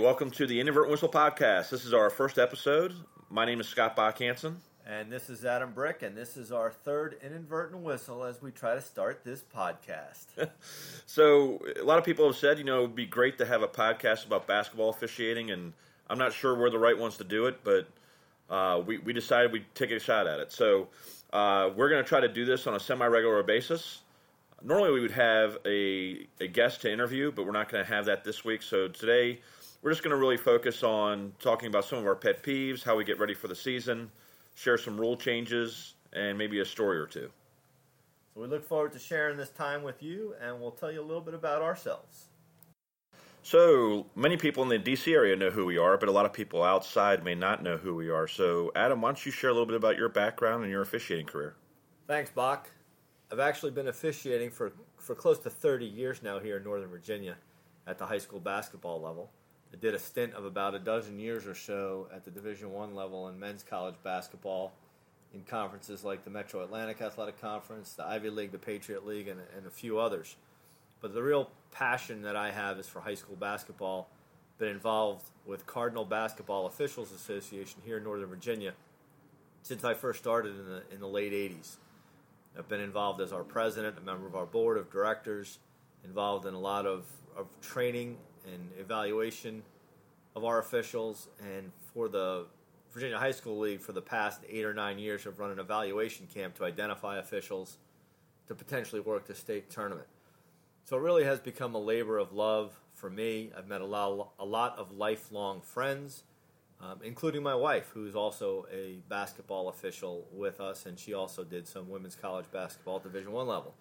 Welcome to the Inadvertent Whistle Podcast. This is our first episode. My name is Scott Bach Hansen. And this is Adam Brick, and this is our third inadvertent whistle as we try to start this podcast. so, a lot of people have said, you know, it would be great to have a podcast about basketball officiating, and I'm not sure we're the right ones to do it, but uh, we, we decided we'd take a shot at it. So, uh, we're going to try to do this on a semi regular basis. Normally, we would have a, a guest to interview, but we're not going to have that this week. So, today, we're just going to really focus on talking about some of our pet peeves, how we get ready for the season share some rule changes, and maybe a story or two. So we look forward to sharing this time with you, and we'll tell you a little bit about ourselves. So many people in the DC area know who we are, but a lot of people outside may not know who we are. So, Adam, why don't you share a little bit about your background and your officiating career? Thanks, Bach. I've actually been officiating for, for close to 30 years now here in Northern Virginia at the high school basketball level. I did a stint of about a dozen years or so at the Division One level in men's college basketball in conferences like the Metro Atlantic Athletic Conference, the Ivy League, the Patriot League, and, and a few others. But the real passion that I have is for high school basketball. Been involved with Cardinal Basketball Officials Association here in Northern Virginia since I first started in the in the late '80s. I've been involved as our president, a member of our board of directors, involved in a lot of, of training and evaluation of our officials, and for the Virginia High School League for the past eight or nine years have run an evaluation camp to identify officials to potentially work the state tournament. So it really has become a labor of love for me. I've met a lot, a lot of lifelong friends, um, including my wife, who's also a basketball official with us, and she also did some women's college basketball at Division One level.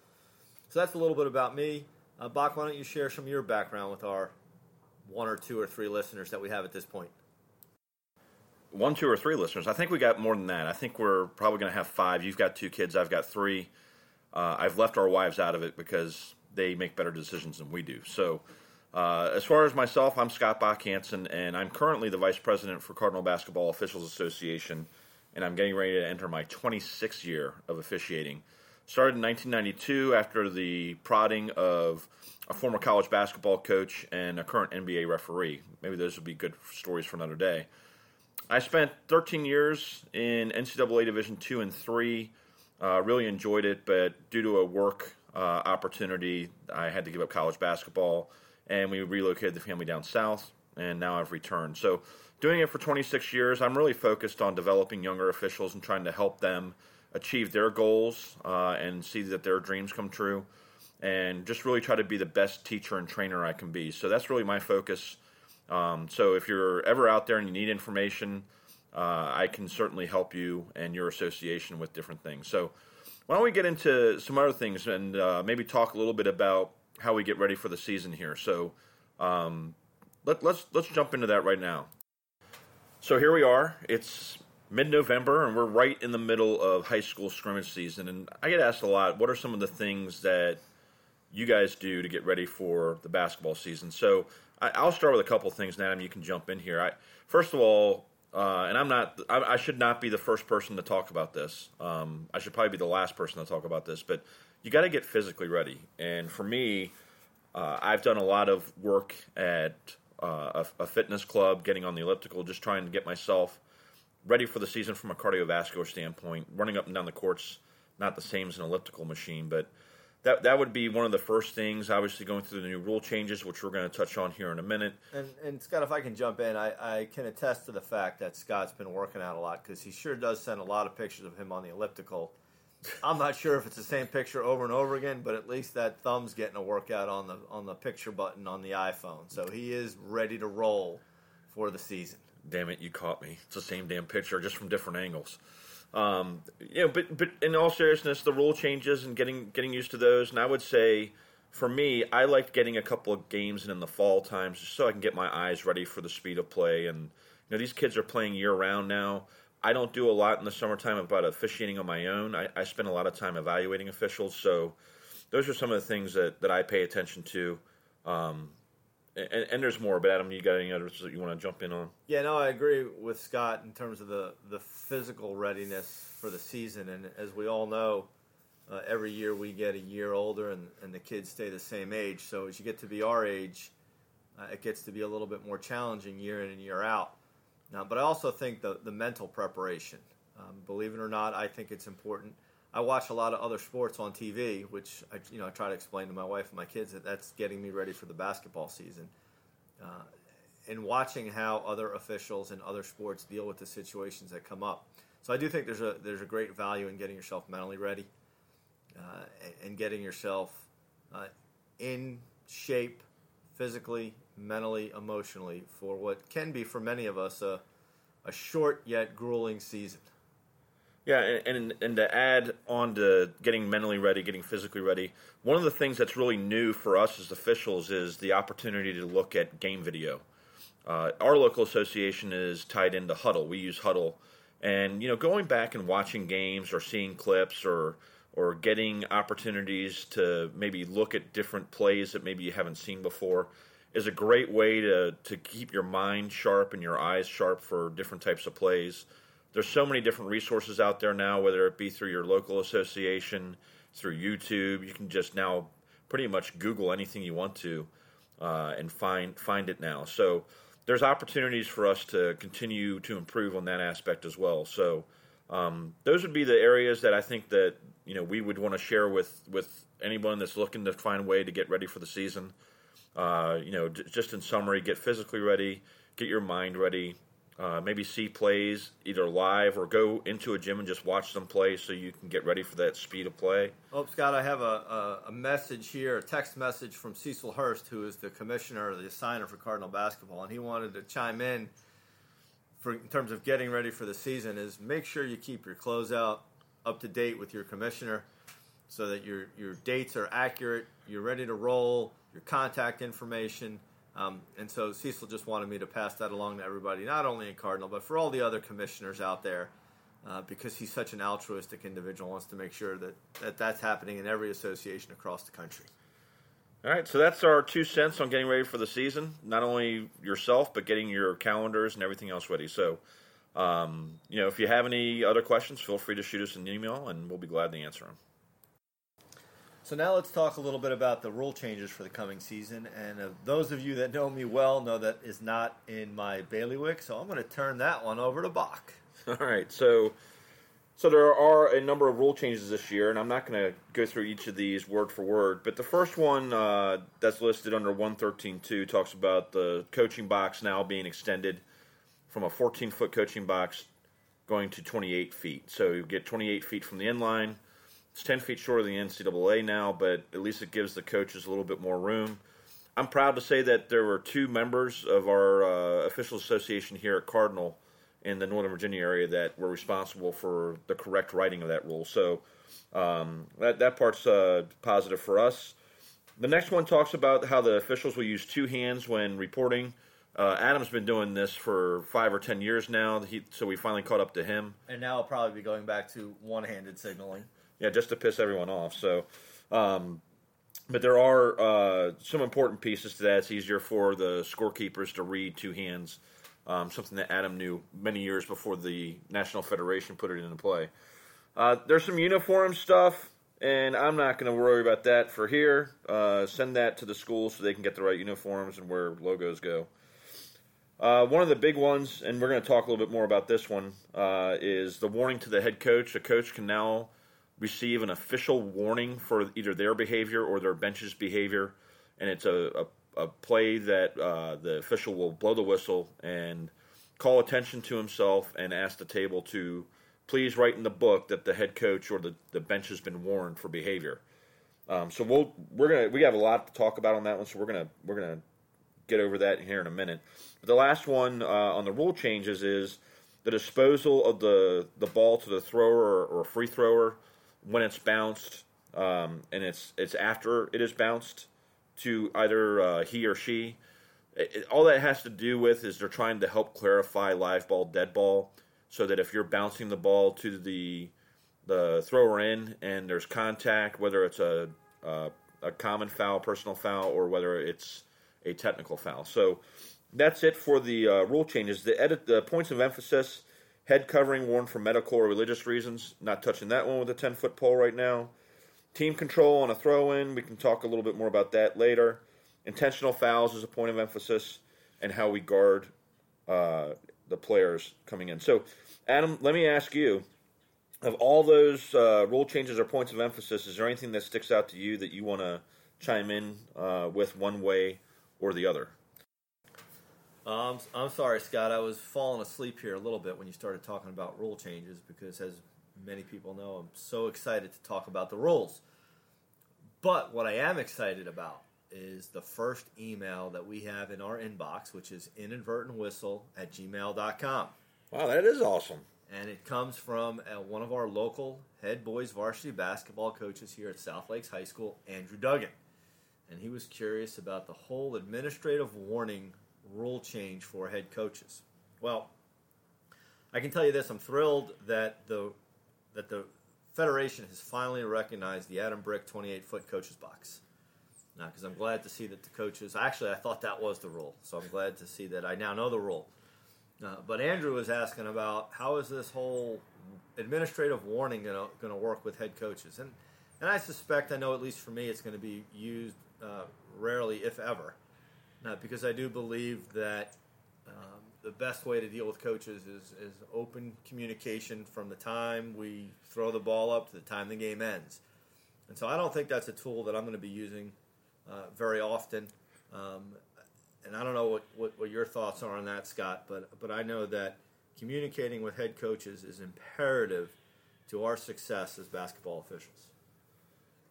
So that's a little bit about me. Uh, Bach, why don't you share some of your background with our one or two or three listeners that we have at this point? One, two, or three listeners. I think we got more than that. I think we're probably going to have five. You've got two kids. I've got three. Uh, I've left our wives out of it because they make better decisions than we do. So, uh, as far as myself, I'm Scott Bach Hansen, and I'm currently the vice president for Cardinal Basketball Officials Association, and I'm getting ready to enter my 26th year of officiating. Started in 1992 after the prodding of a former college basketball coach and a current NBA referee. Maybe those would be good stories for another day. I spent 13 years in NCAA Division two and three. Uh, really enjoyed it, but due to a work uh, opportunity, I had to give up college basketball, and we relocated the family down south. And now I've returned. So, doing it for 26 years, I'm really focused on developing younger officials and trying to help them achieve their goals uh, and see that their dreams come true, and just really try to be the best teacher and trainer I can be. So that's really my focus. Um, so if you're ever out there and you need information, uh, I can certainly help you and your association with different things. So why don't we get into some other things and uh, maybe talk a little bit about how we get ready for the season here. So um, let, let's let's jump into that right now. So here we are. It's mid-November, and we're right in the middle of high school scrimmage season. And I get asked a lot, what are some of the things that you guys do to get ready for the basketball season? So I, will start with a couple things, Adam, you can jump in here. I, first of all, uh, and I'm not, I, I, should not be the first person to talk about this. Um, I should probably be the last person to talk about this, but you got to get physically ready. And for me, uh, I've done a lot of work at uh, a, a fitness club, getting on the elliptical, just trying to get myself ready for the season from a cardiovascular standpoint. Running up and down the courts, not the same as an elliptical machine, but that that would be one of the first things. Obviously, going through the new rule changes, which we're going to touch on here in a minute. And, and Scott, if I can jump in, I, I can attest to the fact that Scott's been working out a lot because he sure does send a lot of pictures of him on the elliptical. I'm not sure if it's the same picture over and over again, but at least that thumb's getting a workout on the on the picture button on the iPhone. So he is ready to roll for the season damn it, you caught me. It's the same damn picture, just from different angles. Um, you know, but but in all seriousness, the rule changes and getting getting used to those, and I would say. For me, I liked getting a couple of games in, in the fall times just so I can get my eyes ready for the speed of play. And you know, these kids are playing year round now. I don't do a lot in the summertime about officiating on my own. I, I spend a lot of time evaluating officials, so those are some of the things that, that I pay attention to. Um, and, and, there's more, but Adam, you got any others that you want to jump in on? Yeah, no, I agree with Scott in terms of the, the physical readiness for the season. And as we all know, uh, every year we get a year older and, and the kids stay the same age. So as you get to be our age, uh, it gets to be a little bit more challenging year in and year out. Now, but I also think the, the mental preparation. Um, believe it or not, I think it's important. I watch a lot of other sports on TV, which I, you know I try to explain to my wife and my kids that that's getting me ready for the basketball season. Uh, and watching how other officials in other sports deal with the situations that come up. So I do think there's a there's a great value in getting yourself mentally ready uh, and getting yourself uh, in shape, physically, mentally, emotionally for what can be for many of us a a short yet grueling season. Yeah, and, and, and to add on to getting mentally ready, getting physically ready, one of the things that's really new for us as officials is the opportunity to look at game video. Uh, our local association is tied into Hudl. We use Hudl, and you know, going back and watching games or seeing clips or or getting opportunities to maybe look at different plays that maybe you haven't seen before is a great way to to keep your mind sharp and your eyes sharp for different types of plays. There's so many different resources out there now, whether it be through your local association, through YouTube. You can just now pretty much Google anything you want to uh, and find find it now. So there's opportunities for us to continue to improve on that aspect as well. So um, those would be the areas that I think that you know we would want to share with with anyone that's looking to find a way to get ready for the season. Uh, you know, j- just in summary, get physically ready, get your mind ready, uh, maybe see plays either live or go into a gym and just watch them play so you can get ready for that speed of play. Oh, Scott, I have a, a, a message here, a text message from Cecil Hurst, who is the commissioner, the assigner for Cardinal basketball, and he wanted to chime in for in terms of getting ready for the season. Is make sure you keep your closeout up to date with your commissioner, so that your your dates are accurate, you're ready to roll, your contact information um, and so Cecil just wanted me to pass that along to everybody, not only in Cardinal, but for all the other commissioners out there, uh, because he's such an altruistic individual, wants to make sure that, that that's happening in every association across the country. All right, so that's our two cents on getting ready for the season. Not only yourself, but getting your calendars and everything else ready. So, um, you know, if you have any other questions, feel free to shoot us an email, and we'll be glad to answer them. So now let's talk a little bit about the rule changes for the coming season. And uh, those of you that know me well know that is not in my bailiwick, so I'm going to turn that one over to Bach. All right, so so there are a number of rule changes this year, and I'm not going to go through each of these word for word. But the first one uh, that's listed under 113.2 talks about the coaching box now being extended from a 14 foot coaching box going to 28 feet. So you get 28 feet from the end line it's 10 feet shorter than the NCAA now, but at least it gives the coaches a little bit more room. I'm proud to say that there were two members of our uh, official association here at Cardinal in the Northern Virginia area that were responsible for the correct writing of that rule. So um, that, that part's uh, positive for us. The next one talks about how the officials will use two hands when reporting. Uh, Adam's been doing this for five or ten years now, he, so we finally caught up to him. And now I'll probably be going back to one handed signaling yeah, just to piss everyone off. So, um, but there are uh, some important pieces to that. It's easier for the scorekeepers to read two hands, um, something that Adam knew many years before the National Federation put it into play. Uh, there's some uniform stuff, and I'm not going to worry about that for here. Uh, send that to the school so they can get the right uniforms and where logos go. Uh, one of the big ones, and we're going to talk a little bit more about this one, uh, is the warning to the head coach. A coach can now receive an official warning for either their behavior or their bench's behavior, and it's a, a, a play that uh, the official will blow the whistle and call attention to himself and ask the table to please write in the book that the head coach or the, the bench has been warned for behavior. Um, so we'll we're gonna we have a lot to talk about on that one, so we're gonna we're gonna get over that here in a minute. But the last one uh, on the rule changes is the disposal of the the ball to the thrower or, or free thrower when it's bounced, um, and it's it's after it is bounced to either uh, he or she. It, it, all that has to do with is they're trying to help clarify live ball, dead ball, so that if you're bouncing the ball to the the thrower in and there's contact, whether it's a a, a common foul, personal foul, or whether it's a technical foul. So that's it for the uh, rule changes. The edit, the points of emphasis Head covering worn for medical or religious reasons. Not touching that one with a 10 foot pole right now. Team control on a throw in. We can talk a little bit more about that later. intentional fouls is a point of emphasis, and how we guard uh, the players coming in. So, Adam, let me ask you: of all those uh, rule changes or points of emphasis, is there anything that sticks out to you that you want to chime in uh, with one way or the other? Um, I'm sorry, Scott. I was falling asleep here a little bit when you started talking about rule changes because, as many people know, I'm so excited to talk about the rules. But what I am excited about is the first email that we have in our inbox, which is inadvertentwhistle at gmail.com. Wow, that is awesome. And it comes from uh, one of our local head boys varsity basketball coaches here at South Lakes High School, Andrew Duggan. And he was curious about the whole administrative warning rule change for head coaches. Well, I can tell you this: I'm thrilled that the that the federation has finally recognized the Adam Brick 28 foot coaches box. Now, because I'm glad to see that the coaches actually I thought that was the rule, so I'm glad to see that I now know the rule. Uh, but Andrew was asking about how is this whole administrative warning going to work with head coaches, and and I suspect I know at least for me it's going to be used uh, rarely, if ever. Because I do believe that um, the best way to deal with coaches is, is open communication from the time we throw the ball up to the time the game ends. And so I don't think that's a tool that I'm going to be using uh, very often. Um, and I don't know what, what, what, your thoughts are on that, Scott, but, but I know that communicating with head coaches is imperative to our success as basketball officials.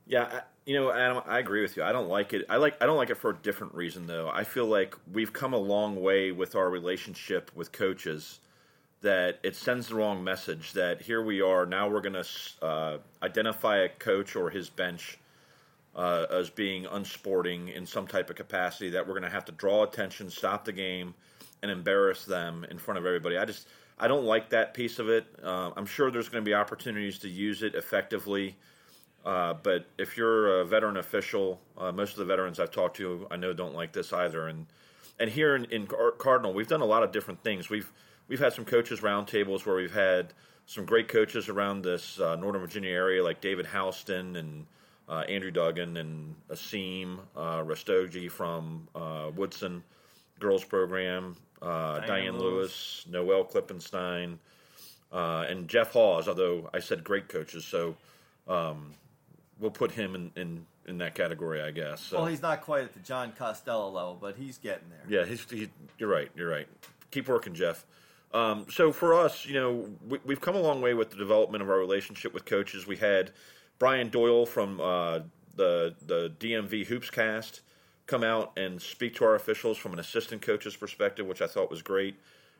Yeah, you know, Adam, I agree with you. I don't like it. I like I don't like it for a different reason though. I feel like we've come a long way with our relationship with coaches that it sends the wrong message that here we are now we're going to uh, identify a coach or his bench uh, as being unsporting in some type of capacity that we're going to have to draw attention, stop the game, and embarrass them in front of everybody. I just I don't like that piece of it. Uh, I'm sure there's going to be opportunities to use it effectively uh, but if you're a veteran official, uh, most of the veterans I've talked to, I know don't like this either. And and here in, in Cardinal, we've done a lot of different things. We've we've had some coaches roundtables where we've had some great coaches around this uh, Northern Virginia area, like David Houston and uh, Andrew Duggan and Asim uh, Rastogi from uh, Woodson girls program, uh, Diane, Diane Lewis, Lewis, Noel Klippenstein, and Jeff Hawes. Although I said great coaches, so. Um, we'll put him in, in, in that category, I guess. So. Well, he's not quite at the John Costello level, but he's getting there. Yeah, he's, he, you're right. You're right. Keep working, Jeff. Um, so for us, you know, we, have come a long way with the development of our relationship with coaches. We had Brian Doyle from uh, the the DMV Hoops Cast come out and speak to our officials from an assistant coach's perspective, which I thought was great.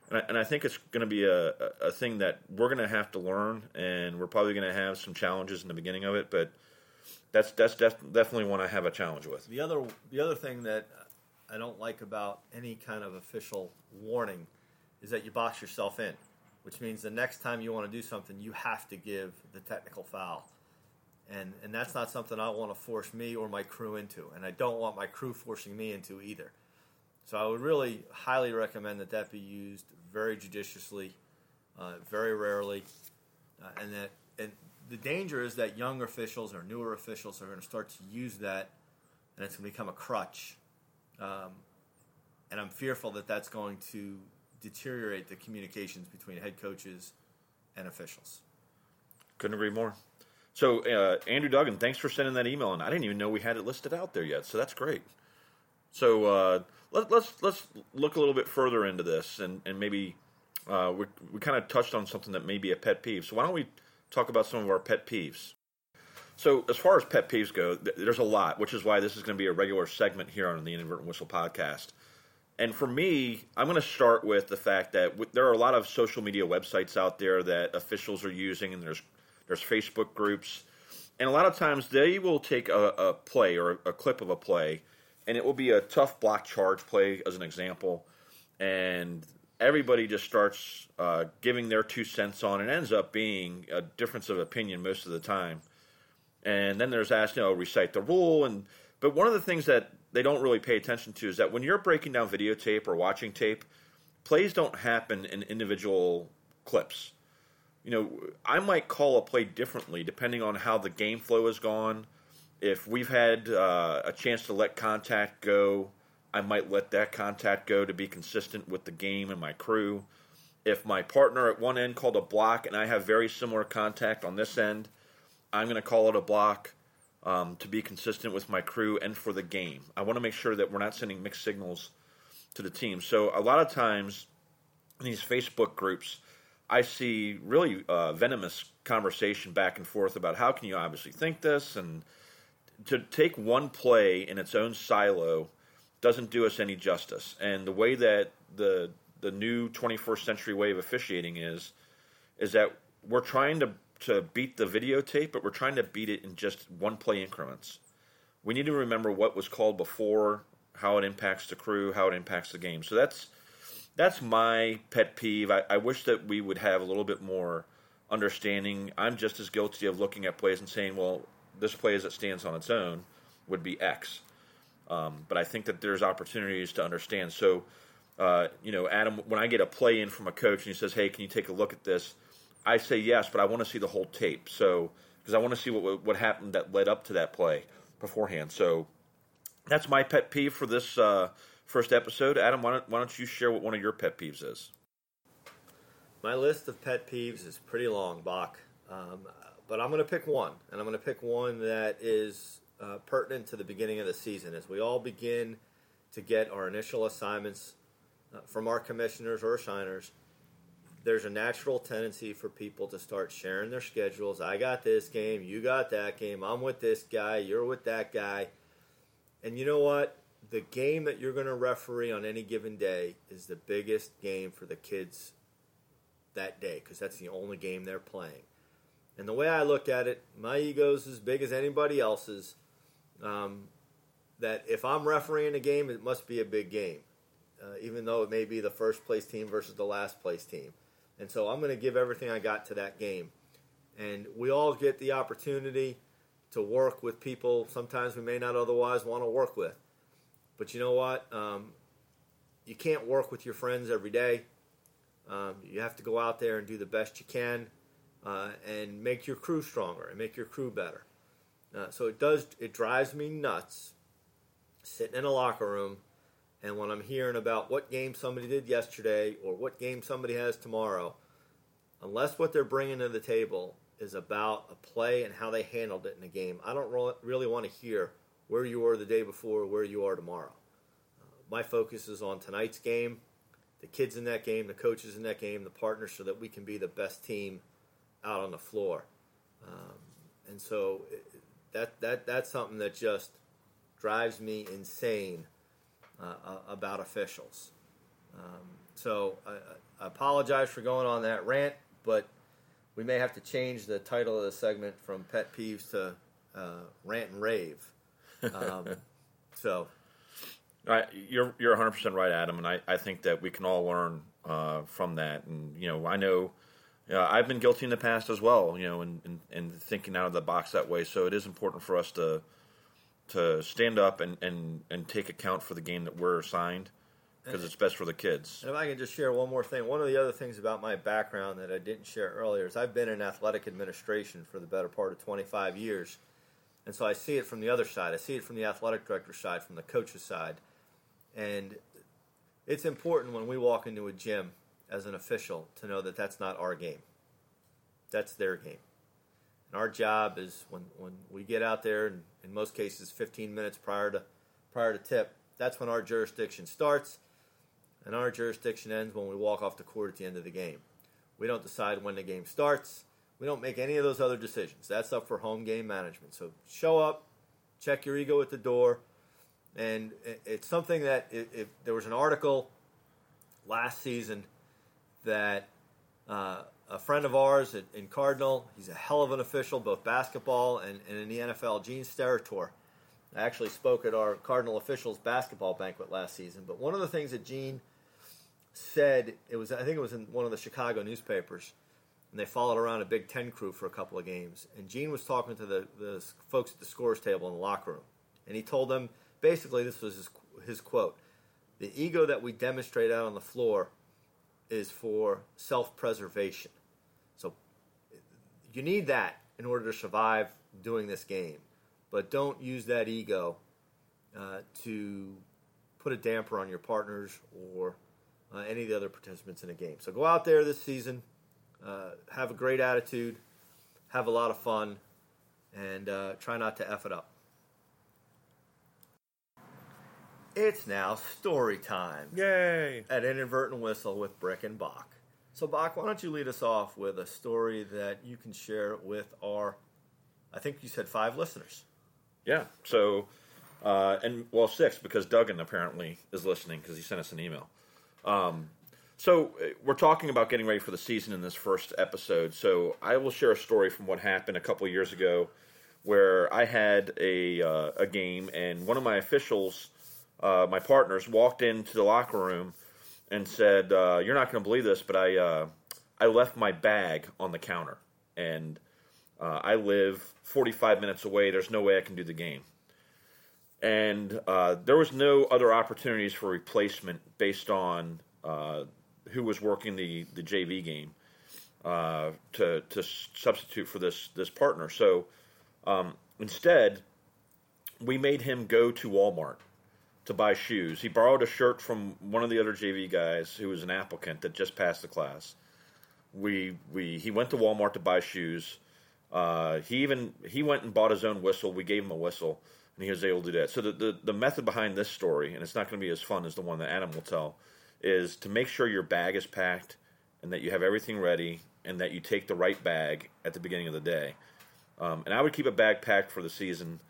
And I, and I think it's going to be a, a thing that we're going to have to learn, and we're probably going to have some challenges in the beginning of it, but – that's that's def- definitely one I have a challenge with. The other the other thing that I don't like about any kind of official warning is that you box yourself in, which means the next time you want to do something, you have to give the technical foul. And, and that's not something I want to force me or my crew into, and I don't want my crew forcing me into either. So I would really highly recommend that that be used very judiciously, uh, very rarely, uh, and that and the danger is that young officials or newer officials are going to start to use that, and it's going to become a crutch. Um, and I'm fearful that that's going to deteriorate the communications between head coaches and officials. Couldn't agree more. So, uh, Andrew Duggan, thanks for sending that email, and I didn't even know we had it listed out there yet. So that's great. So uh, let, let's let's look a little bit further into this, and and maybe uh, we we kind of touched on something that may be a pet peeve. So why don't we talk about some of our pet peeves. So, as far as pet peeves go, there's a lot, which is why this is going to be a regular segment here on the Inadvertent Whistle podcast. And for me, I'm going to start with the fact that there are a lot of social media websites out there that officials are using, and there's there's Facebook groups, and a lot of times they will take a, a play or a clip of a play, and it will be a tough block charge play as an example, and everybody just starts uh, giving their two cents on and ends up being a difference of opinion most of the time. And then there's asked, you know, recite the rule. And but one of the things that they don't really pay attention to is that when you're breaking down videotape or watching tape, plays don't happen in individual clips. You know, I might call a play differently depending on how the game flow has gone, If we've had uh, a chance to let contact go, I might let that contact go to be consistent with the game and my crew. If my partner at one end called a block and I have very similar contact on this end, I'm going to call it a block um, to be consistent with my crew and for the game. I want to make sure that we're not sending mixed signals to the team. So a lot of times in these Facebook groups, I see really uh, venomous conversation back and forth about how can you obviously think this and to take one play in its own silo doesn't do us any justice. And the way that the the new 21st century way of officiating is is that we're trying to to beat the videotape, but we're trying to beat it in just one play increments. We need to remember what was called before, how it impacts the crew, how it impacts the game. So that's that's my pet peeve. I, I wish that we would have a little bit more understanding. I'm just as guilty of looking at plays and saying, well, this play as it stands on its own would be X. Um, but I think that there's opportunities to understand. So, uh, you know, Adam, when I get a play in from a coach and he says, "Hey, can you take a look at this?" I say yes, but I want to see the whole tape. So, because I want to see what what happened that led up to that play beforehand. So, that's my pet peeve for this uh, first episode. Adam, why don't, why don't you share what one of your pet peeves is? My list of pet peeves is pretty long, Bach. Um, but I'm going to pick one, and I'm going to pick one that is uh, pertinent to the beginning of the season as we all begin to get our initial assignments uh, from our commissioners or assigners. There's a natural tendency for people to start sharing their schedules. I got this game, you got that game, I'm with this guy, you're with that guy. And you know what? The game that you're going to referee on any given day is the biggest game for the kids that day because that's the only game they're playing. And the way I look at it, my ego's as big as anybody else's. Um, that if I'm refereeing a game, it must be a big game, uh, even though it may be the first place team versus the last place team. And so I'm going to give everything I got to that game. And we all get the opportunity to work with people sometimes we may not otherwise want to work with. But you know what? Um, you can't work with your friends every day. Um, you have to go out there and do the best you can uh, and make your crew stronger and make your crew better. Uh, so it does. It drives me nuts sitting in a locker room, and when I'm hearing about what game somebody did yesterday or what game somebody has tomorrow, unless what they're bringing to the table is about a play and how they handled it in a game, I don't really want to hear where you were the day before or where you are tomorrow. Uh, my focus is on tonight's game, the kids in that game, the coaches in that game, the partners, so that we can be the best team out on the floor. Um, and so that that that's something that just drives me insane uh, about officials. Um, so I, I, apologize for going on that rant, but we may have to change the title of the segment from pet peeves to uh, rant and rave. Um, so. you're you're 100 percent right, Adam, and I, I think that we can all learn uh, from that. And you know, I know yeah, I've been guilty in the past as well, you know, and, and, thinking out of the box that way. So it is important for us to to stand up and, and, and take account for the game that we're assigned because it's best for the kids. And if I can just share one more thing, one of the other things about my background that I didn't share earlier is I've been in athletic administration for the better part of 25 years. And so I see it from the other side. I see it from the athletic director side, from the coach's side. And it's important when we walk into a gym as an official to know that that's not our game. That's their game. And our job is when, when we get out there, and in most cases 15 minutes prior to, prior to tip, that's when our jurisdiction starts, and our jurisdiction ends when we walk off the court at the end of the game. We don't decide when the game starts. We don't make any of those other decisions. That's up for home game management. So show up, check your ego at the door, and it's something that if, if there was an article last season – that uh, a friend of ours at, in Cardinal, he's a hell of an official, both basketball and, and in the NFL, Gene Steratore. I actually spoke at our Cardinal officials basketball banquet last season. But one of the things that Gene said, it was I think it was in one of the Chicago newspapers, and they followed around a Big Ten crew for a couple of games. And Gene was talking to the, the folks at the scores table in the locker room, and he told them basically this was his, his quote: "The ego that we demonstrate out on the floor is for self preservation. So you need that in order to survive doing this game. but don't use that ego uh, to put a damper on your partners or uh, any of the other participants in a game. So go out there this season, uh, have a great attitude, have a lot of fun, and uh, try not to F it up. It's now story time Yay! at Inadvertent Whistle with Brick and Bach. So, Bach, why don't you lead us off with a story that you can share with our, I think you said five listeners. Yeah. So, uh, and well, six because Duggan apparently is listening because he sent us an email. Um, so uh, we're talking about getting ready for the season in this first episode. So I will share a story from what happened a couple years ago, where I had a uh, a game and one of my officials, uh, my partners, walked into the locker room and said, uh, "You're not going to believe this, but I uh, I left my bag on the counter and." Uh, I live 45 minutes away. There's no way I can do the game. And uh, there was no other opportunities for replacement based on uh, who was working the, the JV game to, to substitute for this, this partner. So um, instead, we made him go to Walmart to buy shoes. He borrowed a shirt from one of the other JV guys who was an applicant that just passed the class. We, we, he went to Walmart to buy shoes. Uh, he even he went and bought his own whistle. We gave him a whistle, and he was able to do that. So the, the, the method behind this story, and it's not going to be as fun as the one that Adam will tell, is to make sure your bag is packed and that you have everything ready and that you take the right bag at the beginning of the day. Um, and I would keep a bag packed for the season,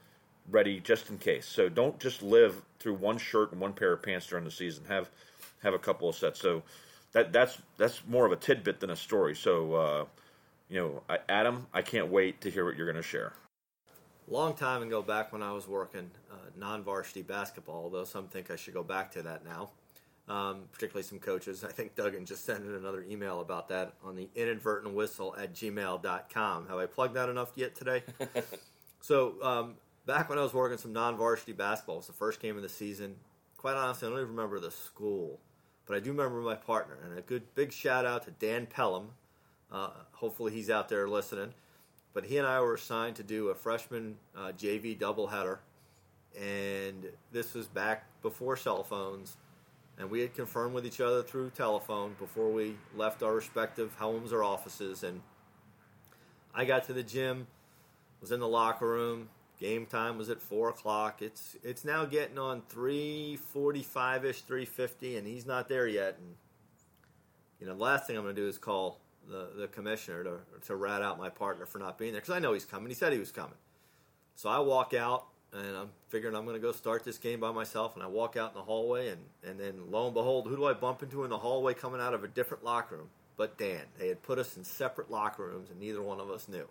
ready just in case. So don't just live through one shirt and one pair of pants during the season. Have have a couple of sets. So that that's that's more of a tidbit than a story. So. Uh, you know, I, Adam, I can't wait to hear what you're going to share. Long time ago, back when I was working uh, non-varsity basketball, although some think I should go back to that now. Um, particularly some coaches. I think Duggan just sent in another email about that on the inadvertent whistle at gmail.com. Have I plugged that enough yet today? so, um, back when I was working some non varsity basketball, it was the first game of the season. Quite honestly, I don't even remember the school, but I do remember my partner. And a good big shout out to Dan Pelham, uh, hopefully, he's out there listening. But he and I were assigned to do a freshman uh, JV doubleheader, and this was back before cell phones. And we had confirmed with each other through telephone before we left our respective homes or offices. And I got to the gym, was in the locker room. Game time was at four o'clock. It's it's now getting on three forty five ish, three fifty, and he's not there yet. And you know, the last thing I'm going to do is call the, the commissioner to, to rat out my partner for not being there because I know he's coming. He said he was coming. So I walk out and I'm figuring I'm going to go start this game by myself. And I walk out in the hallway, and, and then lo and behold, who do I bump into in the hallway coming out of a different locker room? But Dan. They had put us in separate locker rooms, and neither one of us knew.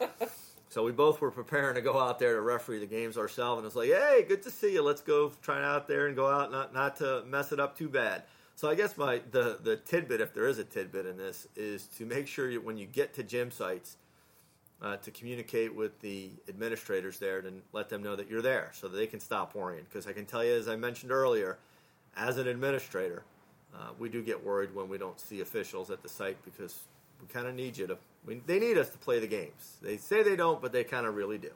so we both were preparing to go out there to referee the games ourselves. And it's like, hey, good to see you. Let's go try out there and go out, not, not to mess it up too bad. So I guess my the the tidbit, if there is a tidbit in this, is to make sure you, when you get to gym sites, uh, to communicate with the administrators there to let them know that you're there, so that they can stop worrying. Because I can tell you, as I mentioned earlier, as an administrator, uh, we do get worried when we don't see officials at the site because we kind of need you to. We, they need us to play the games. They say they don't, but they kind of really do.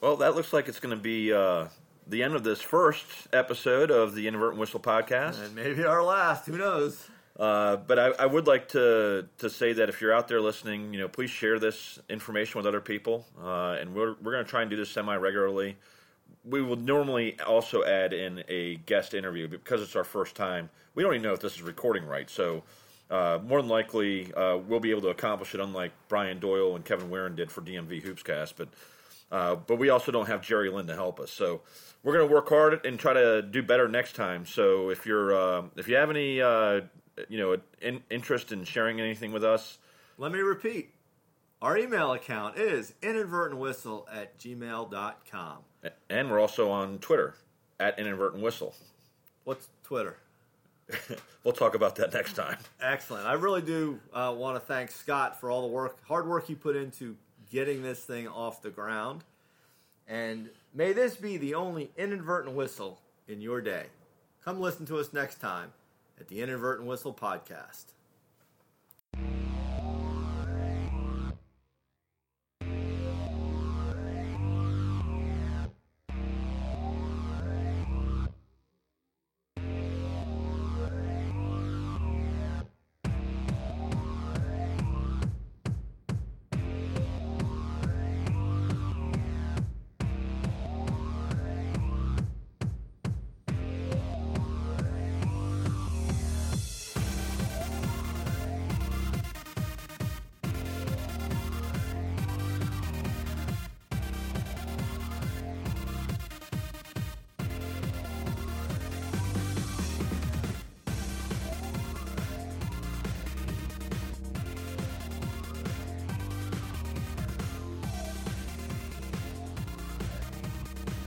Well, that looks like it's going to be uh, the end of this first episode of the Inadvertent Whistle podcast. And maybe our last. Who knows? Uh, but I, I, would like to to say that if you're out there listening, you know, please share this information with other people, uh, and we're we're going to try and do this semi regularly. We will normally also add in a guest interview because it's our first time. We don't even know if this is recording right, so uh, more than likely uh, we'll be able to accomplish it. Unlike Brian Doyle and Kevin Warren did for DMV Hoopscast, but uh, but we also don't have Jerry Lynn to help us, so we're going to work hard and try to do better next time. So if you're uh, if you have any uh, you know in, interest in sharing anything with us, let me repeat. Our email account is inadvertentwhistle at gmail.com. And we're also on Twitter at inadvertentwhistle. What's Twitter? we'll talk about that next time. Excellent. I really do uh, want to thank Scott for all the work, hard work he put into getting this thing off the ground. And may this be the only inadvertent whistle in your day. Come listen to us next time at the Inadvertent Whistle Podcast.